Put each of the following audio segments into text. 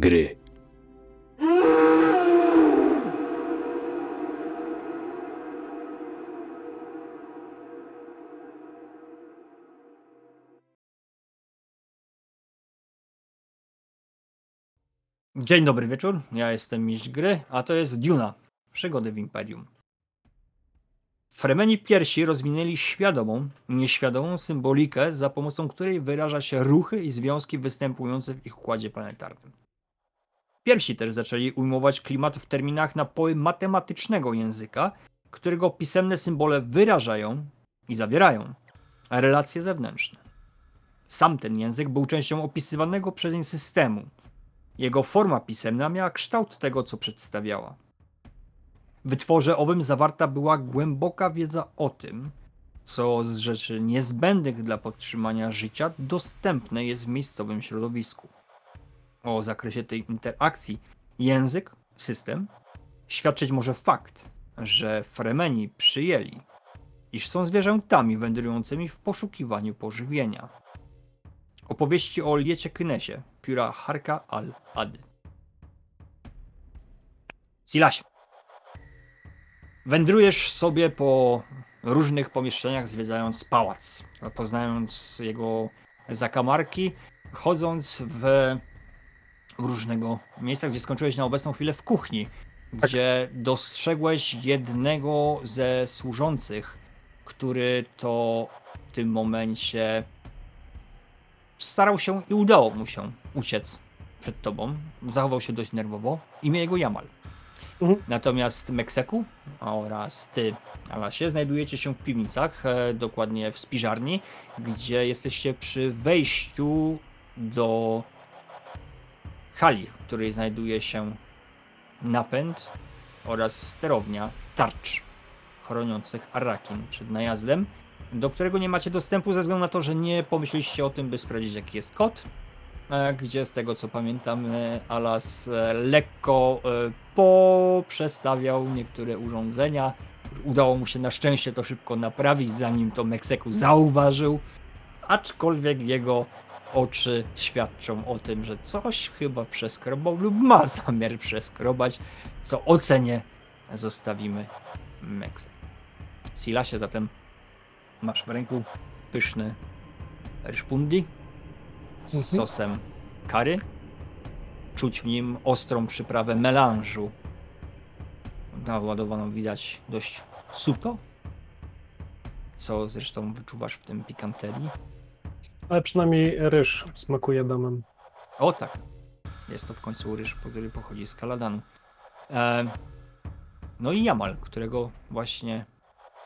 Gry. Dzień dobry wieczór, ja jestem Mistrz Gry, a to jest Duna, przygody w Imperium. Fremeni pierwsi rozwinęli świadomą nieświadomą symbolikę, za pomocą której wyraża się ruchy i związki występujące w ich układzie planetarnym. Pierwsi też zaczęli ujmować klimat w terminach napoły matematycznego języka, którego pisemne symbole wyrażają i zawierają relacje zewnętrzne. Sam ten język był częścią opisywanego przez nie systemu, jego forma pisemna miała kształt tego, co przedstawiała. W wytworze owym zawarta była głęboka wiedza o tym, co z rzeczy niezbędnych dla podtrzymania życia dostępne jest w miejscowym środowisku. O zakresie tej interakcji język, system świadczyć może fakt, że Fremeni przyjęli, iż są zwierzętami wędrującymi w poszukiwaniu pożywienia. Opowieści o Liecie Kynesie, Pióra Harka al-Ady. Silasie. Wędrujesz sobie po różnych pomieszczeniach, zwiedzając pałac, poznając jego zakamarki, chodząc w, w różnego miejsca, gdzie skończyłeś na obecną chwilę w kuchni, gdzie dostrzegłeś jednego ze służących, który to w tym momencie starał się i udało mu się uciec przed tobą. Zachował się dość nerwowo. Imię jego Jamal. Mhm. Natomiast Mekseku oraz ty, Alasie, znajdujecie się w piwnicach, e, dokładnie w spiżarni, gdzie jesteście przy wejściu do hali, w której znajduje się napęd oraz sterownia tarcz chroniących Arakin przed najazdem do którego nie macie dostępu ze względu na to, że nie pomyśleliście o tym, by sprawdzić jaki jest kod. e, Gdzie z tego co pamiętam, Alas e, lekko e, poprzestawiał niektóre urządzenia. Udało mu się na szczęście to szybko naprawić, zanim to Mekseku zauważył. Aczkolwiek jego oczy świadczą o tym, że coś chyba przeskrobał lub ma zamiar przeskrobać, co ocenie zostawimy Mekseku. Silasie zatem Masz w ręku pyszny ryszpundi z Mhm. sosem kary. Czuć w nim ostrą przyprawę melanżu. Naładowaną widać dość suto. Co zresztą wyczuwasz w tym pikanterii. Ale przynajmniej ryż smakuje domem. O tak. Jest to w końcu ryż, który pochodzi z Kaladanu. E, no i Jamal, którego właśnie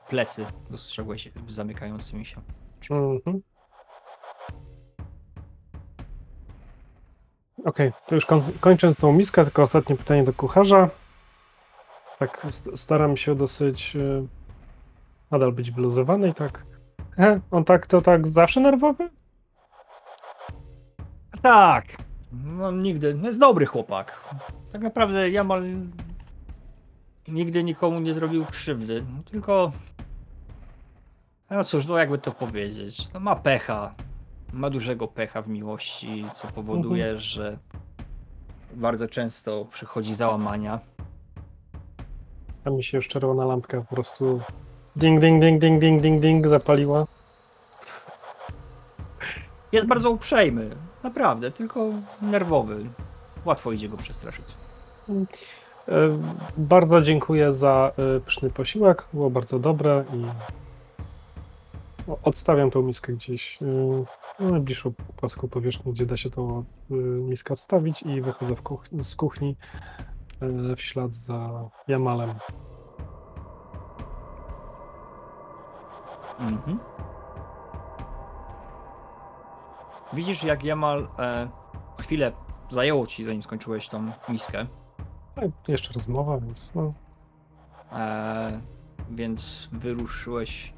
plecy dostrzegłeś zamykającymi się. Mhm. Okej, to już koń- kończąc tą miskę, tylko ostatnie pytanie do kucharza. Tak, st- staram się dosyć e, nadal być wyluzowany i tak. He, on tak to tak zawsze nerwowy? Tak. No nigdy. No jest dobry chłopak. Tak naprawdę Jamal nigdy nikomu nie zrobił krzywdy. Tylko. No cóż, no jakby to powiedzieć. No ma pecha. Ma dużego pecha w miłości, co powoduje, że bardzo często przychodzi załamania. A mi się już czerwona lampka po prostu ding, ding, ding, ding, ding, ding, ding zapaliła. Jest bardzo uprzejmy. Naprawdę, tylko nerwowy. Łatwo idzie go przestraszyć. E, Bardzo dziękuję za e, pyszny posiłek. Było bardzo dobre i odstawiam tą miskę gdzieś e, na najbliższą płaską powierzchnię, gdzie da się tą e, miskę odstawić i wychodzę w kuch z kuchni e, w ślad za Jamalem. Mhm. Widzisz, jak Jamal e, chwilę zajęło ci, zanim skończyłeś tą miskę. No, jeszcze rozmowa, więc no, E, więc wyruszyłeś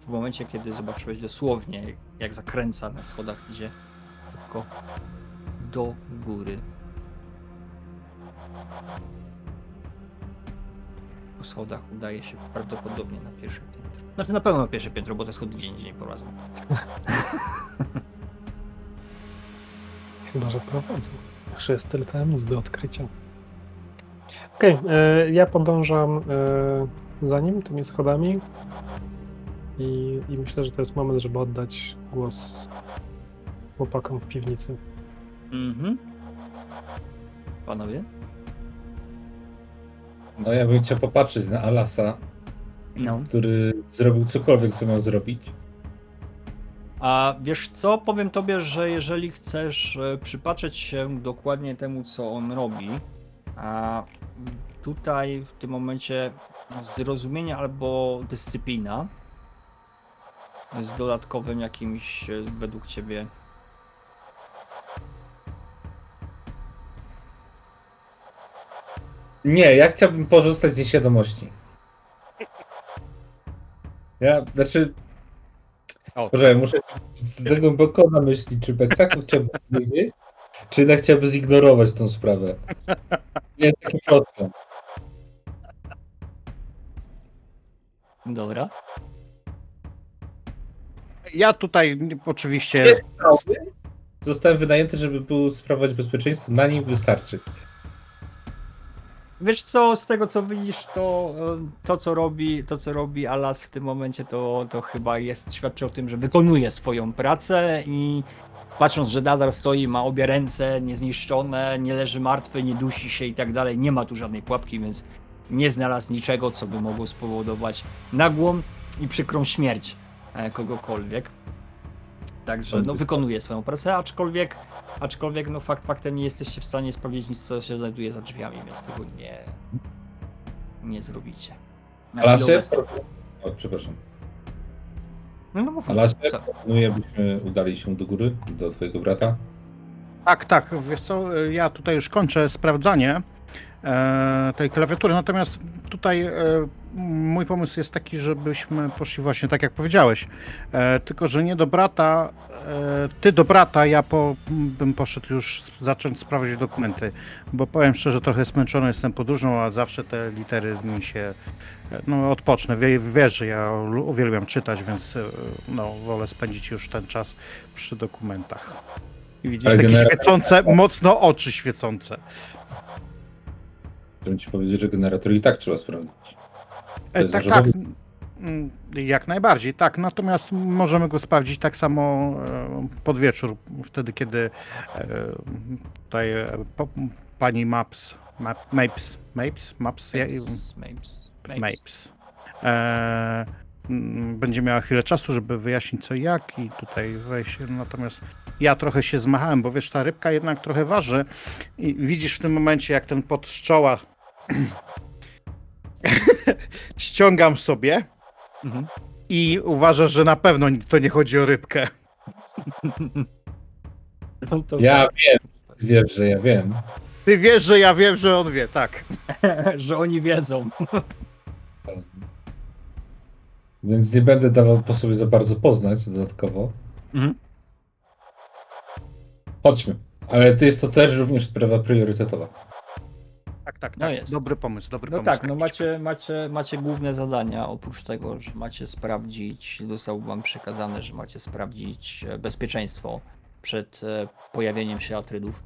w momencie, kiedy zobaczyłeś dosłownie, jak zakręca na schodach, idzie szybko do góry. Po schodach udaje się prawdopodobnie na pierwsze piętro. Znaczy na pewno na pierwsze piętro, bo te schody gdzie indziej nie prowadzą. Chyba, że prowadzę. Jeszcze jest tyle tajemnic do odkrycia. Okej, e, ja podążam e, za nim tymi schodami i, i myślę, że to jest moment, żeby oddać głos chłopakom w piwnicy. Mhm. Panowie? No ja bym chciał popatrzeć na Alasa, No. który zrobił cokolwiek, co miał zrobić. A wiesz co, powiem tobie, że jeżeli chcesz e, przypatrzeć się dokładnie temu, co on robi, a tutaj w tym momencie zrozumienie albo dyscyplina z dodatkowym jakimś e, według ciebie Nie, ja chciałbym pozostać w nieświadomości. Ja, znaczy... O. Może muszę z tego głęboko namyślić, czy Beksaku chciałby wiedzieć, czy jednak chciałby zignorować tą sprawę. Nie taki proste. Dobra. Ja tutaj oczywiście. Jest. Zostałem wynajęty, żeby był sprawować bezpieczeństwo. Na nim wystarczy. Wiesz co, z tego co widzisz, to e, to co robi, to co robi Alas w tym momencie, to, to chyba jest, świadczy o tym, że wykonuje swoją pracę i patrząc, że nadal stoi, ma obie ręce niezniszczone, nie leży martwy, nie dusi się i tak dalej, nie ma tu żadnej pułapki, więc nie znalazł niczego, co by mogło spowodować nagłą i przykrą śmierć e, kogokolwiek. Także no, wykonuje swoją pracę, aczkolwiek Aczkolwiek no fakt faktem nie jesteście w stanie sprawdzić nic, co się znajduje za drzwiami, więc tego nie, nie zrobicie. Na Alasie? O, przepraszam. No, no mów, Alasie, co? proponuję, byśmy udali się do góry, do twojego brata. Tak, tak, wiesz co, ja tutaj już kończę sprawdzanie tej klawiatury, natomiast tutaj e, mój pomysł jest taki, żebyśmy poszli właśnie tak jak powiedziałeś, e, tylko że nie do brata, e, ty do brata, ja po, bym poszedł już zacząć sprawdzić dokumenty, bo powiem szczerze, trochę zmęczony jestem podróżą, a zawsze te litery mi się, e, no odpocznę, Wie, wiesz, że ja uwielbiam czytać, więc e, no, wolę spędzić już ten czas przy dokumentach. I widzisz Ale takie generalnie- świecące, mocno oczy świecące. Chciałem ci powiedzieć, że generator i tak trzeba sprawdzić. To E, jest tak, tak. zarządowy- Mm, Jak najbardziej, tak. Natomiast możemy go sprawdzić tak samo e, pod wieczór, wtedy kiedy e, tutaj e, po, pani Maps, map, Mapes, Mapes, Maps, ja- Mapes, Mapes, Mapes. Mapes. E, mm, będzie miała chwilę czasu, żeby wyjaśnić co i jak i tutaj wejść. Natomiast ja trochę się zmachałem, bo wiesz, ta rybka jednak trochę waży i widzisz w tym momencie, jak ten pod ściągam sobie Mhm. i uważasz, że na pewno to nie chodzi o rybkę. No Ja tak, wiem, wiesz, że ja wiem. Ty wiesz, że ja wiem, że on wie, tak. że oni wiedzą. Więc nie będę dawał po sobie za bardzo poznać dodatkowo. Mhm. Chodźmy. Ale to jest to też również sprawa priorytetowa. Tak, tak, No tak. Dobry pomysł, dobry No pomysł. tak, no macie, macie, macie główne zadania, oprócz tego, że macie sprawdzić, zostało wam przekazane, że macie sprawdzić e, bezpieczeństwo przed e, pojawieniem się atrydów.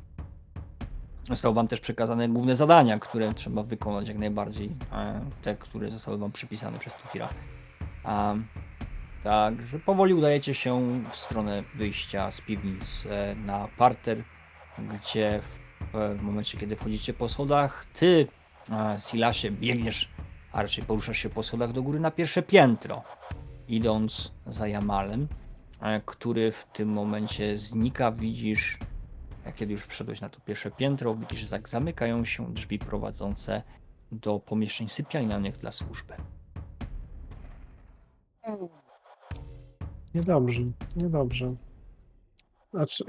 Zostały wam też przekazane główne zadania, które trzeba wykonać jak najbardziej, e, te, które zostały wam przypisane przez Tufira. Także powoli udajecie się w stronę wyjścia z piwnic na parter, gdzie w, w momencie, kiedy wchodzicie po schodach, ty a, Silasie biegniesz, a raczej poruszasz się po schodach do góry na pierwsze piętro, idąc za Jamalem, e, który w tym momencie znika. Widzisz, jak kiedy już wszedłeś na to pierwsze piętro, widzisz, jak zamykają się drzwi prowadzące do pomieszczeń sypialnianych dla służby. Niedobrze, niedobrze. Znaczy,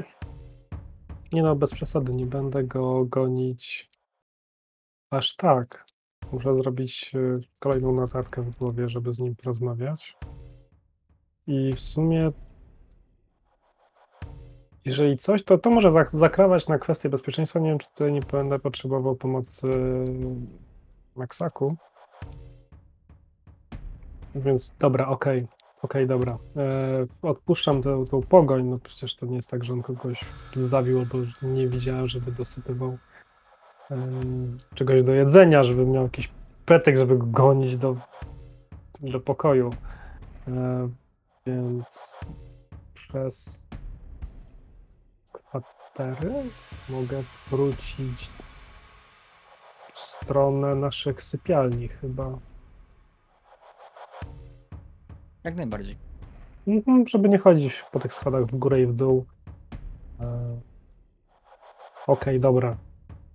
nie no, bez przesady, nie będę go gonić aż tak. Muszę zrobić e, kolejną notatkę w głowie, żeby z nim porozmawiać. I w sumie, jeżeli coś, to to może zak- zakrawać na kwestię bezpieczeństwa. Nie wiem, czy tutaj nie będę potrzebował pomocy Maxaku. Więc dobra, okej. Okej, dobra. E, odpuszczam tę, tą pogoń, no przecież to nie jest tak, że on kogoś zabił, że nie widziałem, żeby dosypywał czegoś do jedzenia, żeby miał jakiś pretekst, żeby go gonić do, do pokoju. E, więc przez kwatery mogę wrócić w stronę naszych sypialni chyba. Jak najbardziej. Mhm, żeby nie chodzić po tych schodach w górę i w dół. E, Okej, dobra.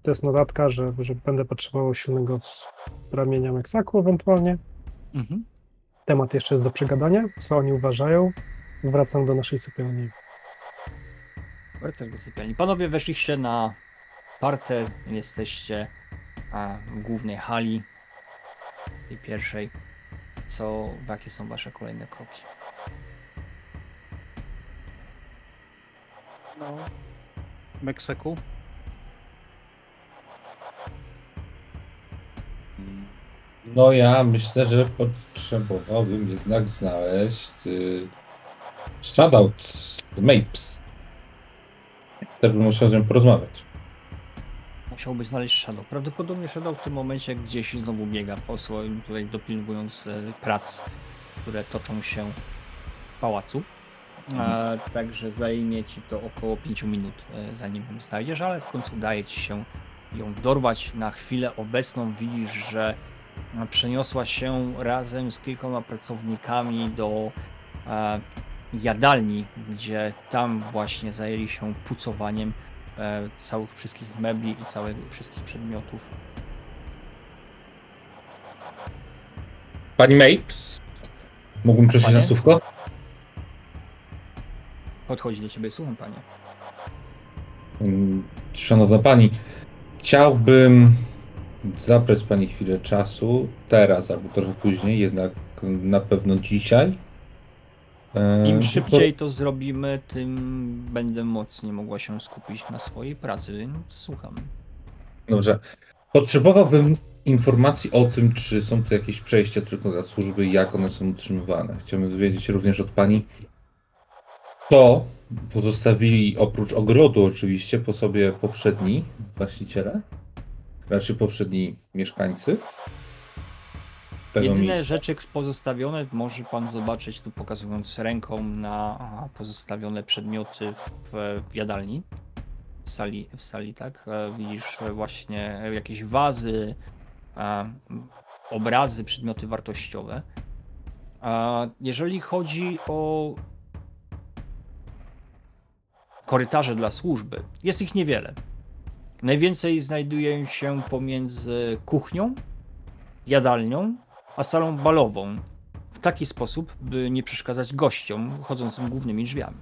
To jest notatka, że, że będę potrzebował silnego ramienia Meksaku ewentualnie. Mhm. Temat jeszcze jest do przegadania, co oni uważają. Wracam do naszej sypialni. Wracam do sypialni. Panowie weszliście na parter, jesteście a, w głównej hali, tej pierwszej. Co, jakie są wasze kolejne kroki? No. Meksyku. No ja myślę, że potrzebowałbym jednak znaleźć y, shoutout Mapes. Też bym musiał z nią porozmawiać. Musiałby znaleźć Shadow. Prawdopodobnie Shadow w tym momencie gdzieś znowu biega po swoim, tutaj dopilnując e, prac, które toczą się w pałacu. E, także zajmie ci to około 5 minut, e, zanim ją znajdziesz, ale w końcu udaje ci się ją dorwać. Na chwilę obecną widzisz, że przeniosła się razem z kilkoma pracownikami do e, jadalni, gdzie tam właśnie zajęli się pucowaniem całych wszystkich mebli i całych wszystkich przedmiotów. Pani Mapes? Mógłbym prosić na słówko? Podchodzi do ciebie, słucham panie. Mm, Szanowna pani, chciałbym zabrać pani chwilę czasu, teraz albo trochę później, jednak na pewno dzisiaj. Im bo- szybciej to zrobimy, tym będę mocniej mogła się skupić na swojej pracy, więc słucham. Dobrze. Potrzebowałbym informacji o tym, czy są tu jakieś przejścia tylko dla służby i jak one są utrzymywane. Chciałbym dowiedzieć również od pani, to pozostawili oprócz ogrodu oczywiście po sobie poprzedni właściciele, raczej poprzedni mieszkańcy tego Jedyne miejsca. rzeczy pozostawione może pan zobaczyć tu pokazując ręką na pozostawione przedmioty w, w jadalni. W sali, w sali, tak? E, Widzisz e, właśnie jakieś wazy, m, obrazy, przedmioty wartościowe. A jeżeli chodzi o korytarze dla służby, jest ich niewiele. Najwięcej znajduje się pomiędzy kuchnią, jadalnią, a salą balową w taki sposób, by nie przeszkadzać gościom chodzącym głównymi drzwiami.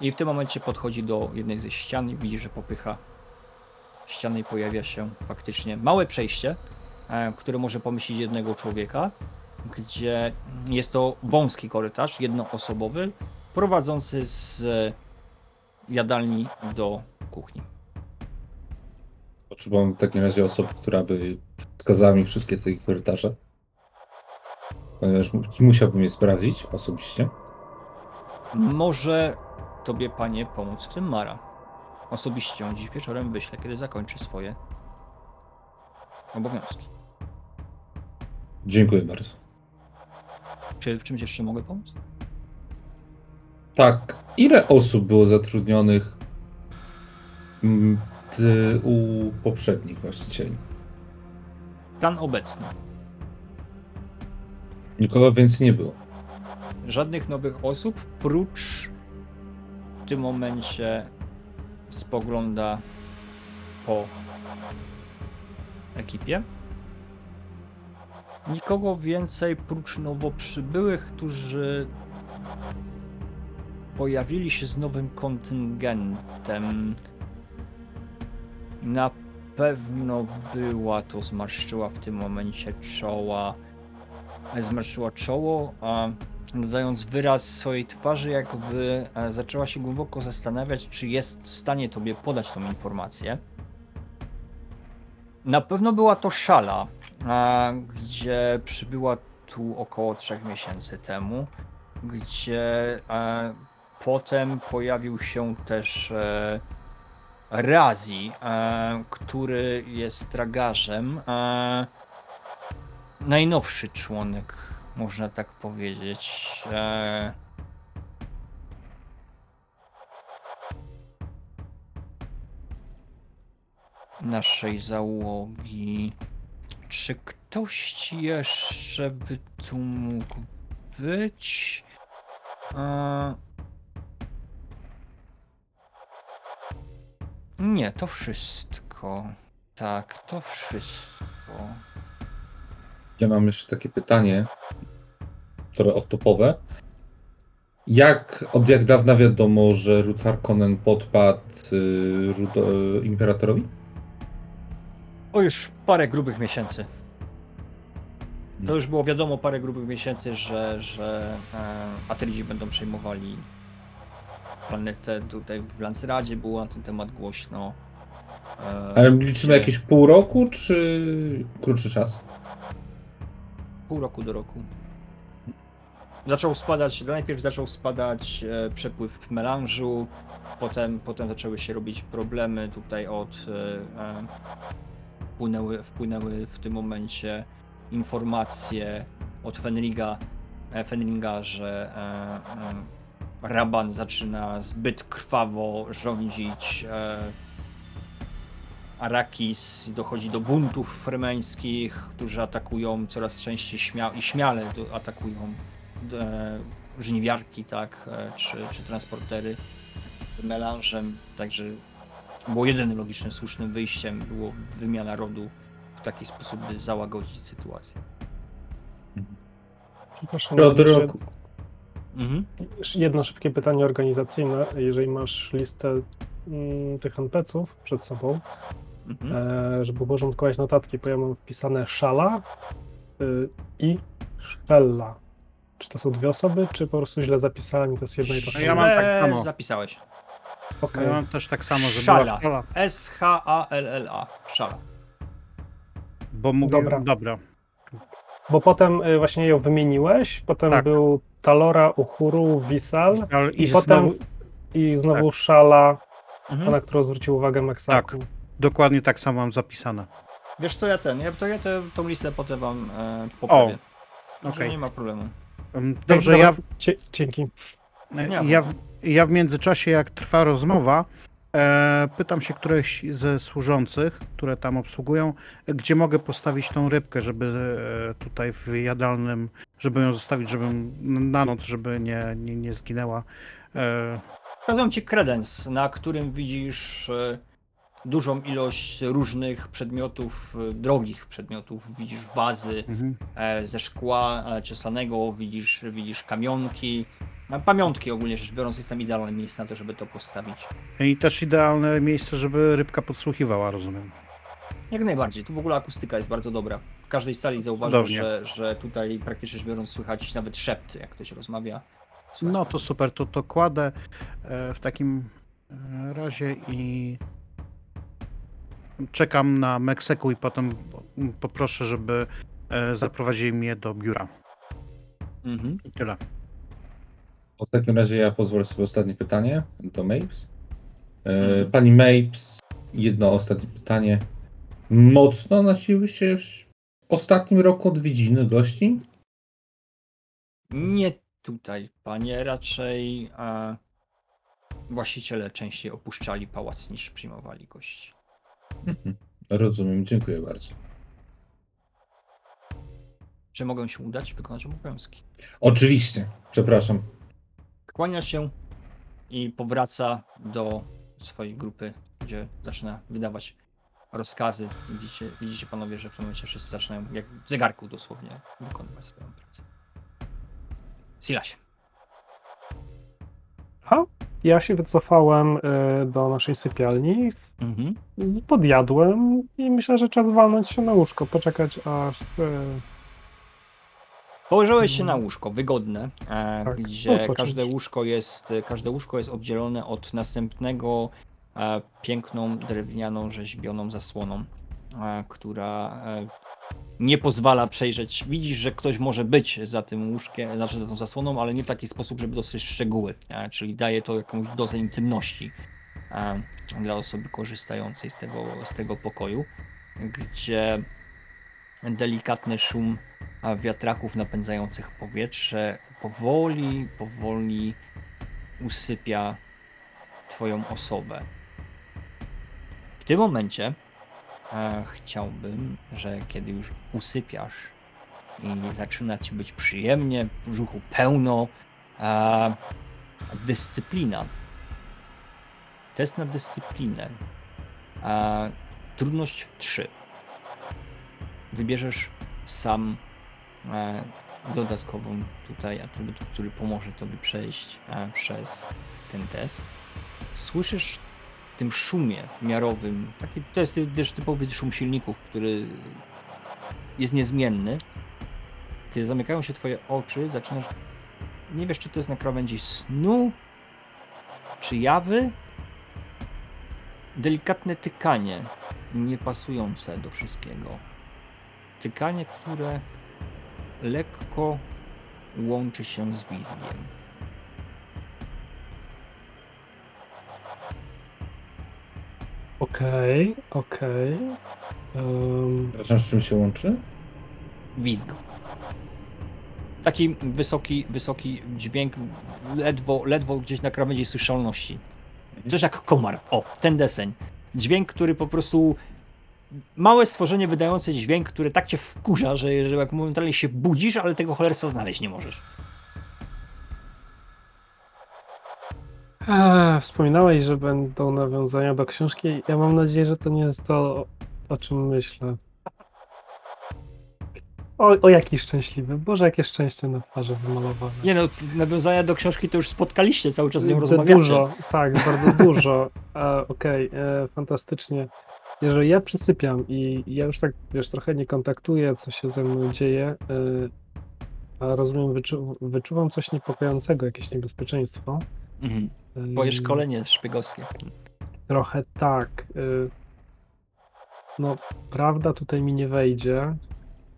I w tym momencie podchodzi do jednej ze ścian i widzi, że popycha ściany i pojawia się faktycznie małe przejście, e, które może pomieścić jednego człowieka, gdzie jest to wąski korytarz, jednoosobowy, prowadzący z jadalni do kuchni. Potrzebowałem w takim razie osoby, która by wskazała mi wszystkie te korytarze. Ponieważ mu- musiałbym je sprawdzić osobiście. Może tobie, panie, pomóc w tym Mara. Osobiście ją dziś wieczorem wyślę, kiedy zakończy swoje obowiązki. Dziękuję bardzo. Czy w czymś jeszcze mogę pomóc? Tak, ile osób było zatrudnionych mm, ty- u poprzednich właścicieli? Stan obecny. Nikogo więcej nie było. Żadnych nowych osób, prócz w tym momencie spogląda po ekipie. Nikogo więcej, prócz nowo przybyłych, którzy pojawili się z nowym kontyngentem. Na pewno była to zmarszczyła w tym momencie czoła. Zmarszczyła czoło, a nadając wyraz swojej twarzy, jakby e, zaczęła się głęboko zastanawiać, czy jest w stanie tobie podać tą informację. Na pewno była to szala, a, gdzie przybyła tu około 3 miesięcy temu, gdzie e, potem pojawił się też e, Razi, e, który jest tragarzem. E, najnowszy członek, można tak powiedzieć. E, naszej załogi. Czy ktoś jeszcze by tu mógł być? E, Nie, to wszystko. Tak, to wszystko. Ja mam jeszcze takie pytanie, trochę off-topowe. Jak, od jak dawna wiadomo, że Ruth Harkonnen podpadł y, y, Imperatorowi? O, już parę grubych miesięcy. To już było wiadomo parę grubych miesięcy, że, że e, Atrydzi będą przejmowali planetę. Tutaj w Lanceradzie było na ten temat głośno. E, Ale liczymy jakieś pół roku, czy krótszy czas? Pół roku do roku. Zaczął spadać, najpierw zaczął spadać e, przepływ melanżu, potem, potem zaczęły się robić problemy tutaj od e, e, wpłynęły, wpłynęły w tym momencie informacje od Fenriga, e, Fenringa, że e, e, Raban zaczyna zbyt krwawo rządzić e, Arakis, dochodzi do buntów fremeńskich, którzy atakują coraz częściej śmia i śmiale do, atakują e, żniwiarki, tak, e, czy, czy transportery z melanżem, także było jedynym logicznym, słusznym wyjściem było wymiana rodu w taki sposób, by załagodzić sytuację. Przepraszam, Od jeszcze roku. Mhm. jedno szybkie pytanie organizacyjne. Jeżeli masz listę mm, tych NPC-ów przed sobą, Mhm. e, żeby uporządkować notatki, bo ja mam wpisane Szala y, i Szella. Czy to są dwie osoby, czy po prostu źle zapisałem i to jest jedna i ta No sama? ja mam tak samo. Zapisałeś. Okej. Ja mam też tak samo, że Szala. była szala, S-H-A-L-L-A. Szala. bo mówię, Dobra. dobra. Bo potem y, właśnie ją wymieniłeś, potem Tak. był Talora, Uhuru, Wisal i, I potem znowu i znowu Szala, Mhm. na którą zwrócił uwagę Meksaku. dokładnie tak samo mam zapisane. Wiesz co, ja ten, ja, to ja tę tą listę potem wam e, poprawię. Także okej. Nie ma problemu. Tak, Dobrze, dobra, ja, dzie- Dzięki. Nie ja, ja w międzyczasie, jak trwa rozmowa, e, pytam się któreś ze służących, które tam obsługują, gdzie mogę postawić tą rybkę, żeby e, tutaj w jadalnym, żeby ją zostawić, żeby na noc, żeby nie, nie, nie zginęła. E, ci kredens, na którym widzisz e, dużą ilość różnych przedmiotów, e, drogich przedmiotów. Widzisz wazy mhm. e, ze szkła e, ciosanego, widzisz, widzisz kamionki. E, Pamiątki ogólnie rzecz biorąc jest tam idealne miejsce na to, żeby to postawić. I też idealne miejsce, żeby rybka podsłuchiwała, rozumiem. Jak najbardziej. Tu w ogóle akustyka jest bardzo dobra. W każdej sali Cudownie. że, że tutaj praktycznie rzecz biorąc słychać nawet szept, jak ktoś rozmawia. Słychać No to super, to, to kładę e, w takim e, razie i czekam na Meksyku i potem poproszę, żeby e, zaprowadzili mnie do biura. Mhm. I tyle. W takim razie ja pozwolę sobie ostatnie pytanie do Mapes. E, Mhm. Pani Mapes, jedno ostatnie pytanie. Mocno nasiły się w ostatnim roku odwiedziny gości? Nie tutaj, panie. Raczej e, właściciele częściej opuszczali pałac niż przyjmowali gości. Mhm. Rozumiem, dziękuję bardzo. Czy mogę się udać wykonać obowiązki? Oczywiście, przepraszam. Kłania się i powraca do swojej grupy, gdzie zaczyna wydawać rozkazy. Widzicie, widzicie panowie, że w tym momencie wszyscy zaczynają, jak w zegarku dosłownie, wykonywać swoją pracę. Silaś. A ja się wycofałem y, do naszej sypialni, Mhm. podjadłem i myślę, że czas walnąć się na łóżko, poczekać aż... y, Położyłeś się na łóżko, wygodne, e, Tak, gdzie odpocząć. każde łóżko jest, każde łóżko jest oddzielone od następnego e, piękną, drewnianą, rzeźbioną zasłoną, e, która e, nie pozwala przejrzeć. Widzisz, że ktoś może być za tym łóżkiem, znaczy za tą zasłoną, ale nie w taki sposób, żeby dostrzec szczegóły. E, czyli daje to jakąś dozę intymności e, dla osoby korzystającej z tego, z tego pokoju, gdzie delikatny szum a, wiatraków napędzających powietrze powoli, powoli usypia Twoją osobę. W tym momencie e, chciałbym, że kiedy już usypiasz i zaczyna ci być przyjemnie, w brzuchu pełno, e, dyscyplina. Test na dyscyplinę. E, trudność 3. Wybierzesz sam dodatkową tutaj atrybut, który pomoże tobie przejść e, przez ten test. Słyszysz w tym szumie miarowym, taki, to jest też typowy szum silników, który jest niezmienny. Kiedy zamykają się twoje oczy, zaczynasz, nie wiesz czy to jest na krawędzi snu, czy jawy. Delikatne tykanie, niepasujące do wszystkiego. Tykanie, które lekko łączy się z wizjem. Okej, okej. Przepraszam, z czym się łączy? Wizg. Taki wysoki, wysoki dźwięk, ledwo, ledwo gdzieś na krawędzi słyszalności. Coś jak komar. O, ten deseń. Dźwięk, który po prostu. Małe stworzenie wydające dźwięk, który tak cię wkurza, że, że jak momentalnie się budzisz, ale tego cholerstwa znaleźć nie możesz. Eee, wspominałeś, że będą nawiązania do książki. Ja mam nadzieję, że to nie jest to, o czym myślę. O, o jaki szczęśliwy. Boże, jakie szczęście na twarzy wymalowane. Nie no, nawiązania do książki to już spotkaliście, cały czas z nią rozmawiacie. Dużo, tak, bardzo dużo. E, Okej, e, fantastycznie. Jeżeli ja przysypiam i ja już tak, wiesz, trochę nie kontaktuję, co się ze mną dzieje, e, a rozumiem, wyczu wyczuwam coś niepokojącego, jakieś niebezpieczeństwo. Mhm. Twoje szkolenie szpiegowskie. Trochę tak. y, No, prawda tutaj mi nie wejdzie.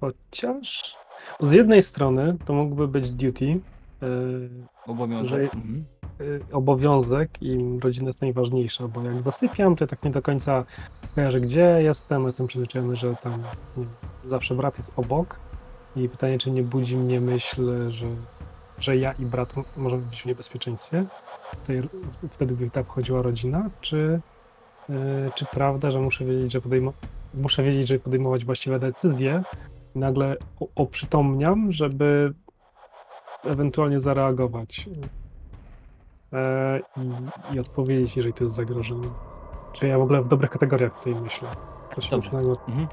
Chociaż. Bo z jednej strony to mógłby być duty, y, Obowiązek. Że- Mhm. Y, obowiązek i rodzina jest najważniejsza, bo jak zasypiam, to tak nie do końca kojarzę, gdzie jestem. Jestem przyzwyczajony, że tam zawsze brat jest obok. I pytanie, czy nie budzi mnie myśl, że, że ja i brat możemy być w niebezpieczeństwie. Tutaj, wtedy, gdy ta wchodziła rodzina, czy, y, czy prawda, że muszę wiedzieć, że podejmo- muszę wiedzieć, żeby podejmować właściwe decyzje. I nagle oprzytomniam, żeby ewentualnie zareagować i, i odpowiedzieć, jeżeli to jest zagrożenie. Czy ja w ogóle w dobrych kategoriach tutaj myślę? Dobrze. Mhm.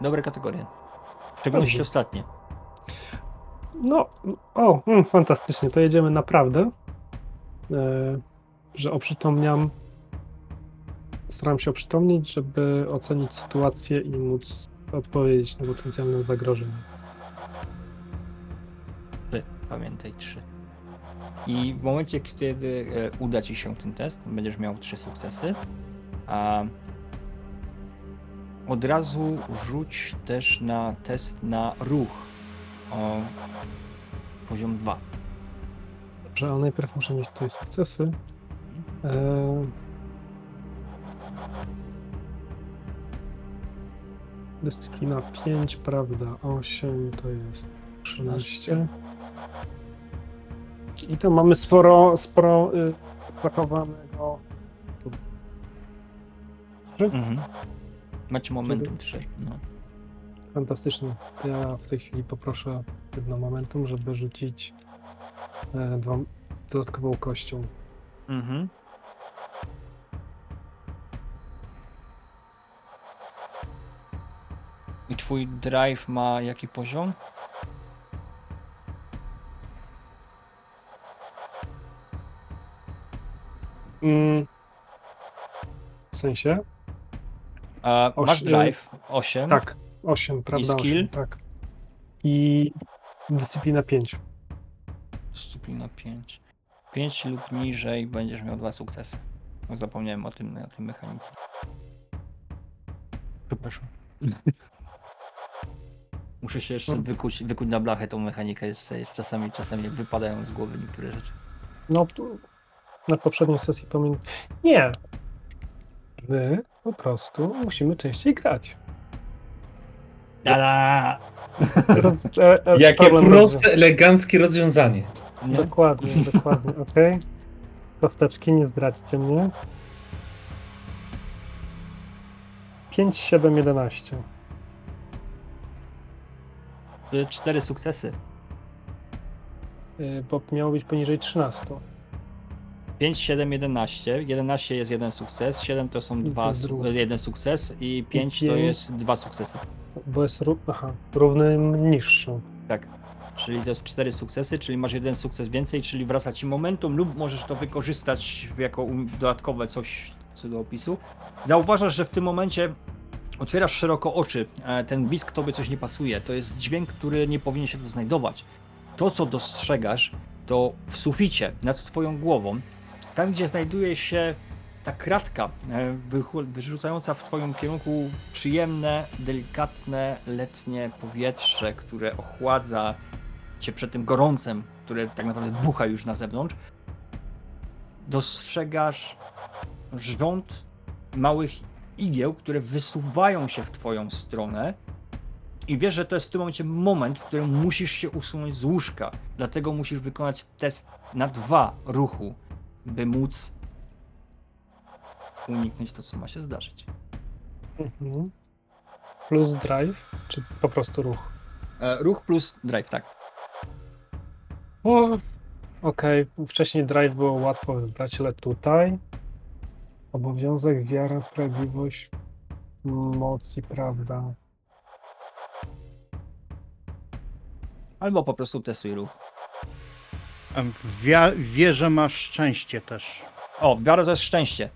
Dobre kategorie. W szczególności ostatnie. No, o, mm, fantastycznie, to jedziemy naprawdę. E, że oprzytomniam. Staram się oprzytomnić, żeby ocenić sytuację i móc odpowiedzieć na potencjalne zagrożenie. Pamiętaj, trzy. I w momencie, kiedy e, uda ci się ten test, będziesz miał trzy sukcesy. A od razu rzuć też na test na ruch. O poziom 2. Dobrze, ale najpierw muszę mieć tutaj sukcesy. E... Dyscyplina 5, prawda? 8 to jest 13. I tam mamy sporo, sporo y, zachowanego. Mhm. Macie momentum 3. No. Fantastycznie. Ja w tej chwili poproszę jedno momentum, żeby rzucić e, dwa, dodatkową kością. Mhm. I twój drive ma jaki poziom? Mm. W sensie? A, masz Oś- drive 8. Tak, 8, prawda? skill? 8, tak. I dyscyplina 5. Dyscyplina 5. 5 lub niżej będziesz miał dwa sukcesy. Zapomniałem o tym, o tym mechanice. Przepraszam. Muszę się jeszcze wykuć, wykuć na blachę tą mechanikę jeszcze. jeszcze Czasami, czasami wypadają z głowy niektóre rzeczy. No, na poprzedniej sesji pamiętam. Nie. My po prostu musimy częściej grać. Tada! Roz, e, e, Jakie problem proste, eleganckie rozwiązanie. Nie? Dokładnie, dokładnie, okej. Kosteczki, nie zdradźcie mnie. 5, 7, 11. Y, Cztery sukcesy. Y, Bo miało być poniżej 13. 5, 7, 11. 11 jest jeden sukces, 7 to są dwa, jest su- drugi. jeden sukces i 5 to pięć. jest dwa sukcesy. Bo jest ró- aha, równym niższą. Tak. Czyli to jest cztery sukcesy, czyli masz jeden sukces więcej, czyli wraca ci momentum lub możesz to wykorzystać jako um- dodatkowe coś co do opisu. Zauważasz, że w tym momencie otwierasz szeroko oczy. E, Ten wisk tobie coś nie pasuje. To jest dźwięk, który nie powinien się tu znajdować. To, co dostrzegasz, to w suficie nad twoją głową, tam gdzie znajduje się ta kratka e, wyrzucająca w twoim kierunku przyjemne, delikatne, letnie powietrze, które ochładza cię przed tym gorącem, które tak naprawdę bucha już na zewnątrz, dostrzegasz rząd małych igieł, które wysuwają się w twoją stronę i wiesz, że to jest w tym momencie moment, w którym musisz się usunąć z łóżka. Dlatego musisz wykonać test na dwa ruchu, by móc uniknąć to, co ma się zdarzyć. Mhm. Plus drive, czy po prostu ruch? E, ruch plus drive, tak. O, Okej, wcześniej drive było łatwo wybrać, ale tutaj obowiązek, wiara, sprawiedliwość, moc i prawda. Albo po prostu testuj ruch. Wia- wierze masz szczęście też. O, wiara to jest szczęście.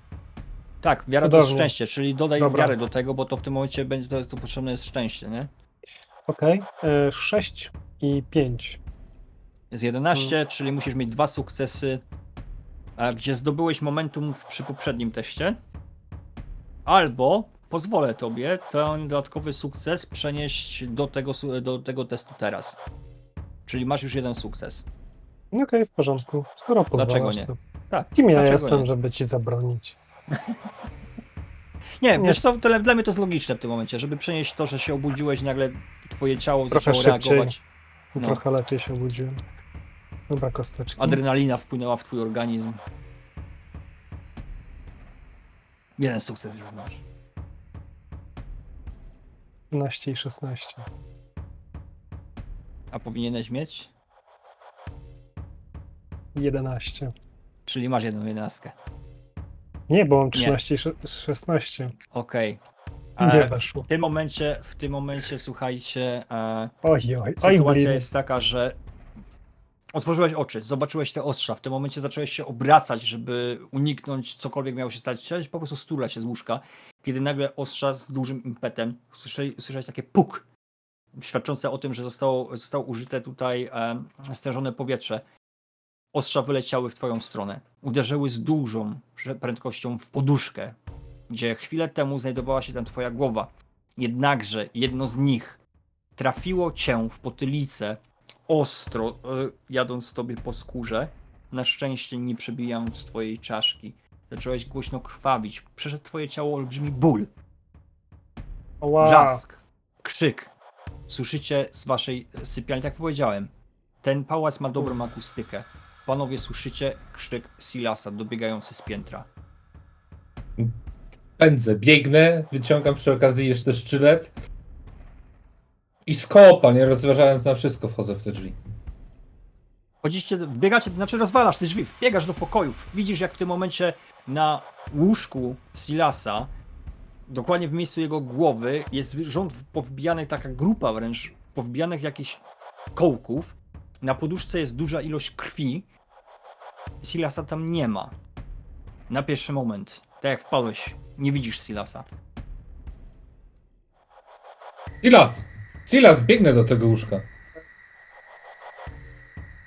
Tak, wiara to jest szczęście, czyli dodaj Dobra. wiarę do tego, bo to w tym momencie będzie to, jest, to potrzebne jest szczęście, nie? Okej, e, 6 i 5. Jest 11, czyli musisz mieć dwa sukcesy, a, gdzie zdobyłeś momentum w, przy poprzednim teście. Albo pozwolę tobie ten dodatkowy sukces przenieść do tego, do tego testu teraz. Czyli masz już jeden sukces. Okej, w porządku. Skoro pozwalasz, Dlaczego nie? To... Tak. Kim ja dlaczego jestem, nie? żeby ci zabronić? Nie, wiesz co, to dla mnie to jest logiczne w tym momencie, żeby przenieść to, że się obudziłeś, nagle twoje ciało Trochę zaczęło szybciej. reagować. No. Trochę lepiej się obudziłem. Dobra, kosteczki. Adrenalina wpłynęła w twój organizm. Jeden sukces już masz. 15 i 16. A powinieneś mieć? 11. Czyli masz jedną jedenastkę. Nie, bo mam 13 i sze- 16. Okej. Nie E, weszło. W tym momencie, w tym momencie, słuchajcie, e, Oj, oj, oj, sytuacja blin. jest taka, że otworzyłeś oczy, zobaczyłeś te ostrza, w tym momencie zacząłeś się obracać, żeby uniknąć cokolwiek miało się stać, chciałeś po prostu stulać się z łóżka, kiedy nagle ostrza z dużym impetem, słyszeli, słyszałeś takie puk, świadczące o tym, że zostało, zostało użyte tutaj e, stężone powietrze. Ostrza wyleciały w twoją stronę. Uderzyły z dużą prędkością w poduszkę, gdzie chwilę temu znajdowała się tam twoja głowa. Jednakże jedno z nich trafiło cię w potylicę ostro, e, jadąc tobie po skórze, na szczęście nie przebijając twojej czaszki. Zacząłeś głośno krwawić. Przeszedł twoje ciało olbrzymi ból. Ła. Wrzask, krzyk. Słyszycie z waszej sypialni, tak jak powiedziałem. Ten pałac ma dobrą akustykę. Panowie, słyszycie krzyk Silasa dobiegający z piętra. Pędzę, biegnę, wyciągam przy okazji jeszcze szczylet. I skopa, nie rozważając na wszystko, wchodzę w te drzwi. Chodzicie, wbiegacie, znaczy rozwalasz te drzwi, wbiegasz do pokojów. Widzisz, jak w tym momencie na łóżku Silasa, dokładnie w miejscu jego głowy, jest rząd powbijanych, taka grupa wręcz, powbijanych jakichś kołków. Na poduszce jest duża ilość krwi. Silasa tam nie ma. Na pierwszy moment, tak jak wpadłeś, nie widzisz Silasa. Silas! Silas, biegnę do tego łóżka.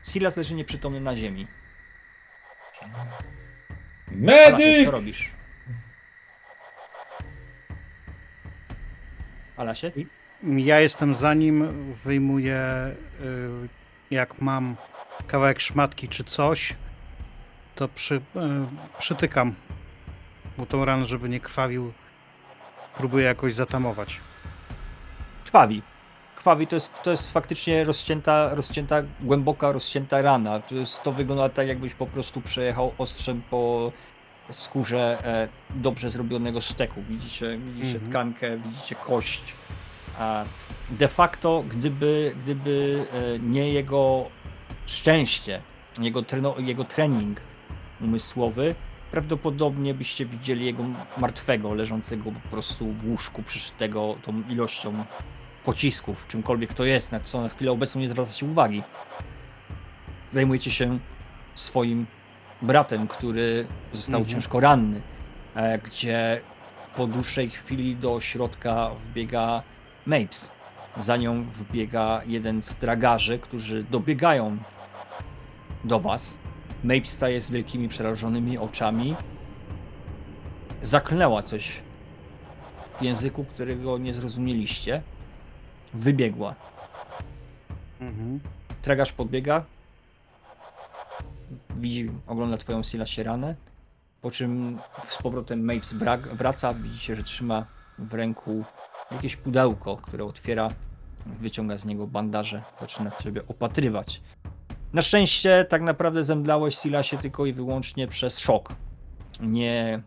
Silas leży nieprzytomny na ziemi. Alasie, Medyk! co robisz? Alasie? Ja jestem za nim, wyjmuję, y, jak mam kawałek szmatki czy coś, to przy, y, przytykam mu tą ranę, żeby nie krwawił. Próbuję jakoś zatamować. Krwawi. Krwawi to jest, to jest faktycznie rozcięta, rozcięta, głęboka, rozcięta rana. To, jest, to wygląda tak, jakbyś po prostu przejechał ostrzem po skórze e, dobrze zrobionego szteku. Widzicie, widzicie Mhm. tkankę, widzicie kość. A de facto, gdyby, gdyby e, nie jego szczęście, jego, treno, jego trening umysłowy, prawdopodobnie byście widzieli jego martwego, leżącego po prostu w łóżku, przyszytego tą ilością pocisków, czymkolwiek to jest, na co na chwilę obecną nie zwracacie uwagi. Zajmujecie się swoim bratem, który został Mhm. ciężko ranny, e, gdzie po dłuższej chwili do środka wbiega Mapes. Za nią wbiega jeden z dragarzy, którzy dobiegają do was. Mapes staje z wielkimi, przerażonymi oczami. Zaklnęła coś w języku, którego nie zrozumieliście. Wybiegła. Mhm. Tragarz podbiega. Widzi, ogląda twoją Silasie ranę. Po czym z powrotem Mapes wra- wraca. Widzicie, że trzyma w ręku jakieś pudełko, które otwiera. Wyciąga z niego bandaże. Zaczyna ciebie opatrywać. Na szczęście tak naprawdę zemdlałeś Silasie tylko i wyłącznie przez szok. Nie,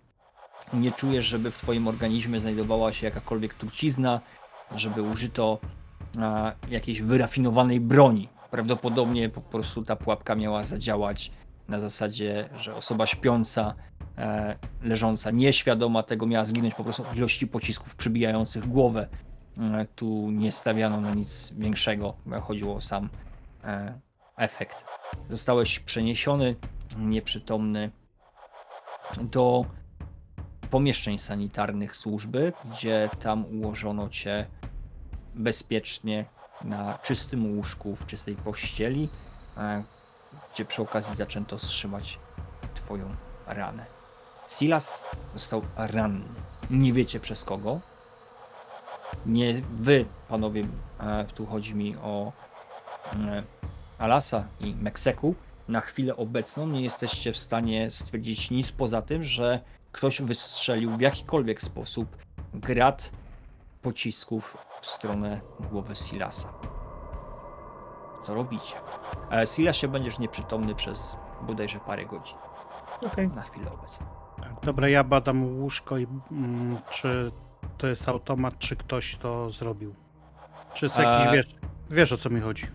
nie czujesz, żeby w twoim organizmie znajdowała się jakakolwiek trucizna, żeby użyto a, jakiejś wyrafinowanej broni. Prawdopodobnie po prostu ta pułapka miała zadziałać na zasadzie, że osoba śpiąca, e, leżąca nieświadoma tego miała zginąć po prostu ilości pocisków przybijających głowę. E, tu nie stawiano na nic większego, chodziło o sam e, efekt. Zostałeś przeniesiony, nieprzytomny, do pomieszczeń sanitarnych służby, gdzie tam ułożono cię bezpiecznie na czystym łóżku, w czystej pościeli, e, gdzie przy okazji zaczęto zszywać twoją ranę. Silas został ranny. Nie wiecie przez kogo. Nie wy, panowie, e, tu chodzi mi o e, Alasa i Mekseku. Na chwilę obecną nie jesteście w stanie stwierdzić nic poza tym, że ktoś wystrzelił w jakikolwiek sposób grad pocisków w stronę głowy Silasa. Co robicie? E, Silasie będziesz nieprzytomny przez bodajże parę godzin. Okej. Na chwilę obecną. Tak, Dobra, ja badam łóżko i mm, czy to jest automat, czy ktoś to zrobił. Czy jest jakiś, E, wiesz, wiesz o co mi chodzi.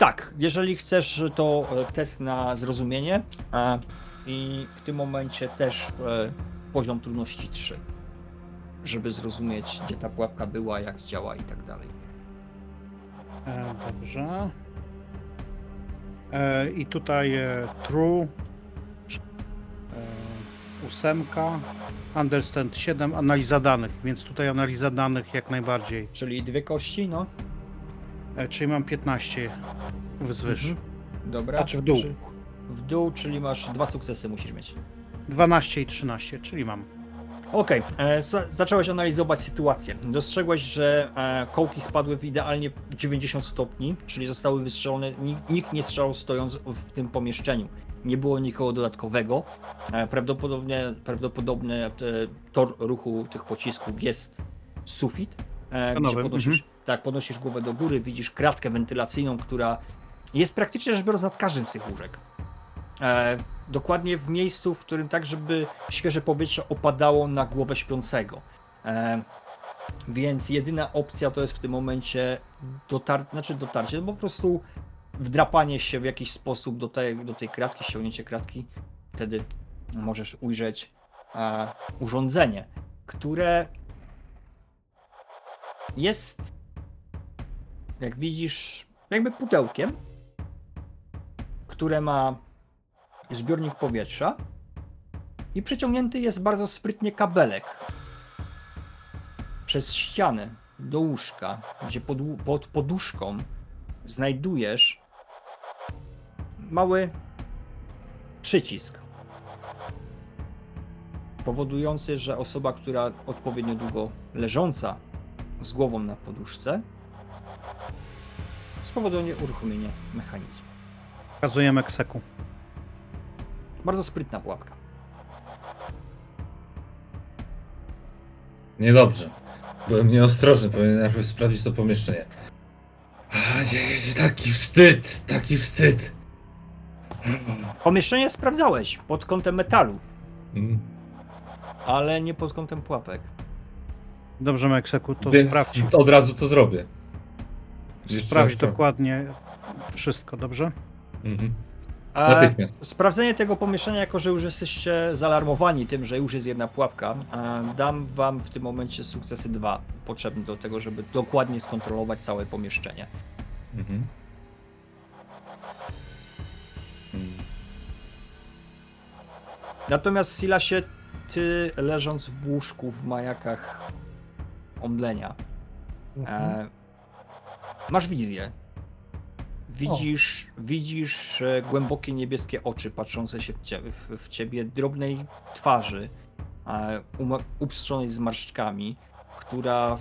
Tak, jeżeli chcesz, to e, test na zrozumienie e, i w tym momencie też e, poziom trudności 3, żeby zrozumieć, gdzie ta pułapka była, jak działa i tak dalej. E, dobrze. E, I tutaj e, true. E, ósemka. Understand 7, analiza danych, więc tutaj analiza danych jak najbardziej. Czyli dwie kości, no. E, czyli mam 15 wzwyż. Mhm. Dobra. Znaczy w dół. Czy- W dół, czyli masz dwa sukcesy musisz mieć. 12 i 13, czyli mam. Okej, e, za- zacząłeś analizować sytuację. Dostrzegłeś, że e, kołki spadły w idealnie 90 stopni, czyli zostały wystrzelone. Nikt, nie strzelał stojąc w tym pomieszczeniu. Nie było nikogo dodatkowego. E, prawdopodobnie, prawdopodobnie e, tor ruchu tych pocisków jest sufit. E, gdzie podnosisz, tak, podnosisz głowę do góry, widzisz kratkę wentylacyjną, która jest praktycznie rzecz biorąc nad każdym z tych łóżek. E, dokładnie w miejscu, w którym tak, żeby świeże powietrze opadało na głowę śpiącego. E, więc jedyna opcja to jest w tym momencie dotarcie, znaczy dotarcie, no po prostu wdrapanie się w jakiś sposób do tej, do tej kratki, ściągnięcie kratki. Wtedy możesz ujrzeć e, urządzenie, które jest, jak widzisz, jakby pudełkiem, które ma zbiornik powietrza i przeciągnięty jest bardzo sprytnie kabelek przez ścianę do łóżka, gdzie pod, pod poduszką znajdujesz mały przycisk powodujący, że osoba, która odpowiednio długo leżąca z głową na poduszce spowoduje uruchomienie mechanizmu. Pokazujemy Kseku. Bardzo sprytna pułapka. Niedobrze. Byłem nieostrożny, powinienem najpierw sprawdzić to pomieszczenie. A, jest taki wstyd, taki wstyd. Pomieszczenie sprawdzałeś pod kątem metalu, Mm. ale nie pod kątem pułapek. Dobrze, Mekseku, to Więc sprawdź. od razu to zrobię. Sprawdź dokładnie wszystko, dobrze? Mhm. Natychmiast. sprawdzenie tego pomieszczenia, jako że już jesteście zaalarmowani tym, że już jest jedna pułapka, a dam wam w tym momencie sukcesy dwa potrzebne do tego, żeby dokładnie skontrolować całe pomieszczenie. Mhm. Mm. Natomiast Silasie, ty leżąc w łóżku w majakach omdlenia, Mhm. e, masz wizję. Widzisz, widzisz e, głębokie niebieskie oczy patrzące się w, cie, w, ciebie, drobnej twarzy, upstrzonej zmarszczkami, która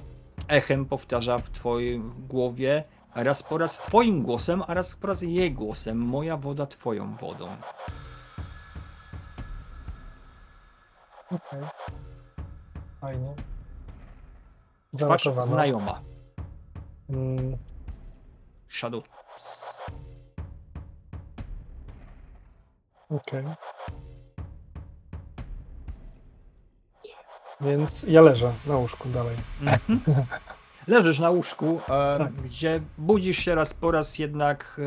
echem powtarza w twojej głowie raz po raz twoim głosem, a raz po raz jej głosem. Moja woda twoją wodą. Okej. Fajnie. Twarz znajoma. Mm, Shadow. Okej. Więc ja leżę na łóżku dalej. Mhm. Leżysz na łóżku, e, Tak. gdzie budzisz się raz po raz jednak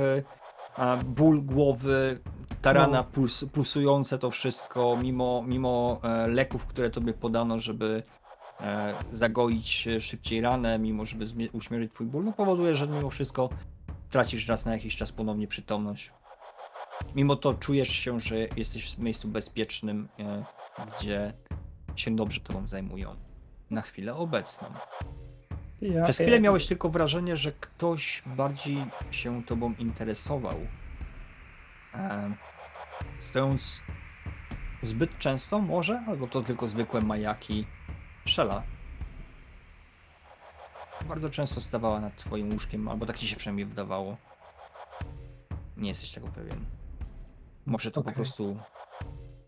e, ból głowy, tarana No. puls, pulsujące to wszystko, mimo, mimo e, leków, które tobie podano, żeby e, zagoić e, szybciej ranę, mimo żeby zmie- uśmierzyć twój ból, no powoduje, że mimo wszystko tracisz raz na jakiś czas ponownie przytomność. Mimo to czujesz się, że jesteś w miejscu bezpiecznym, e, gdzie się dobrze tobą zajmują. Na chwilę obecną. Ja, Przez chwilę miałeś tylko wrażenie, że ktoś bardziej się tobą interesował. E, stojąc zbyt często może, albo to tylko zwykłe majaki Szela. Bardzo często stawała nad twoim łóżkiem, albo tak ci się przynajmniej wydawało. Nie jesteś tego pewien. Może to po Okej. prostu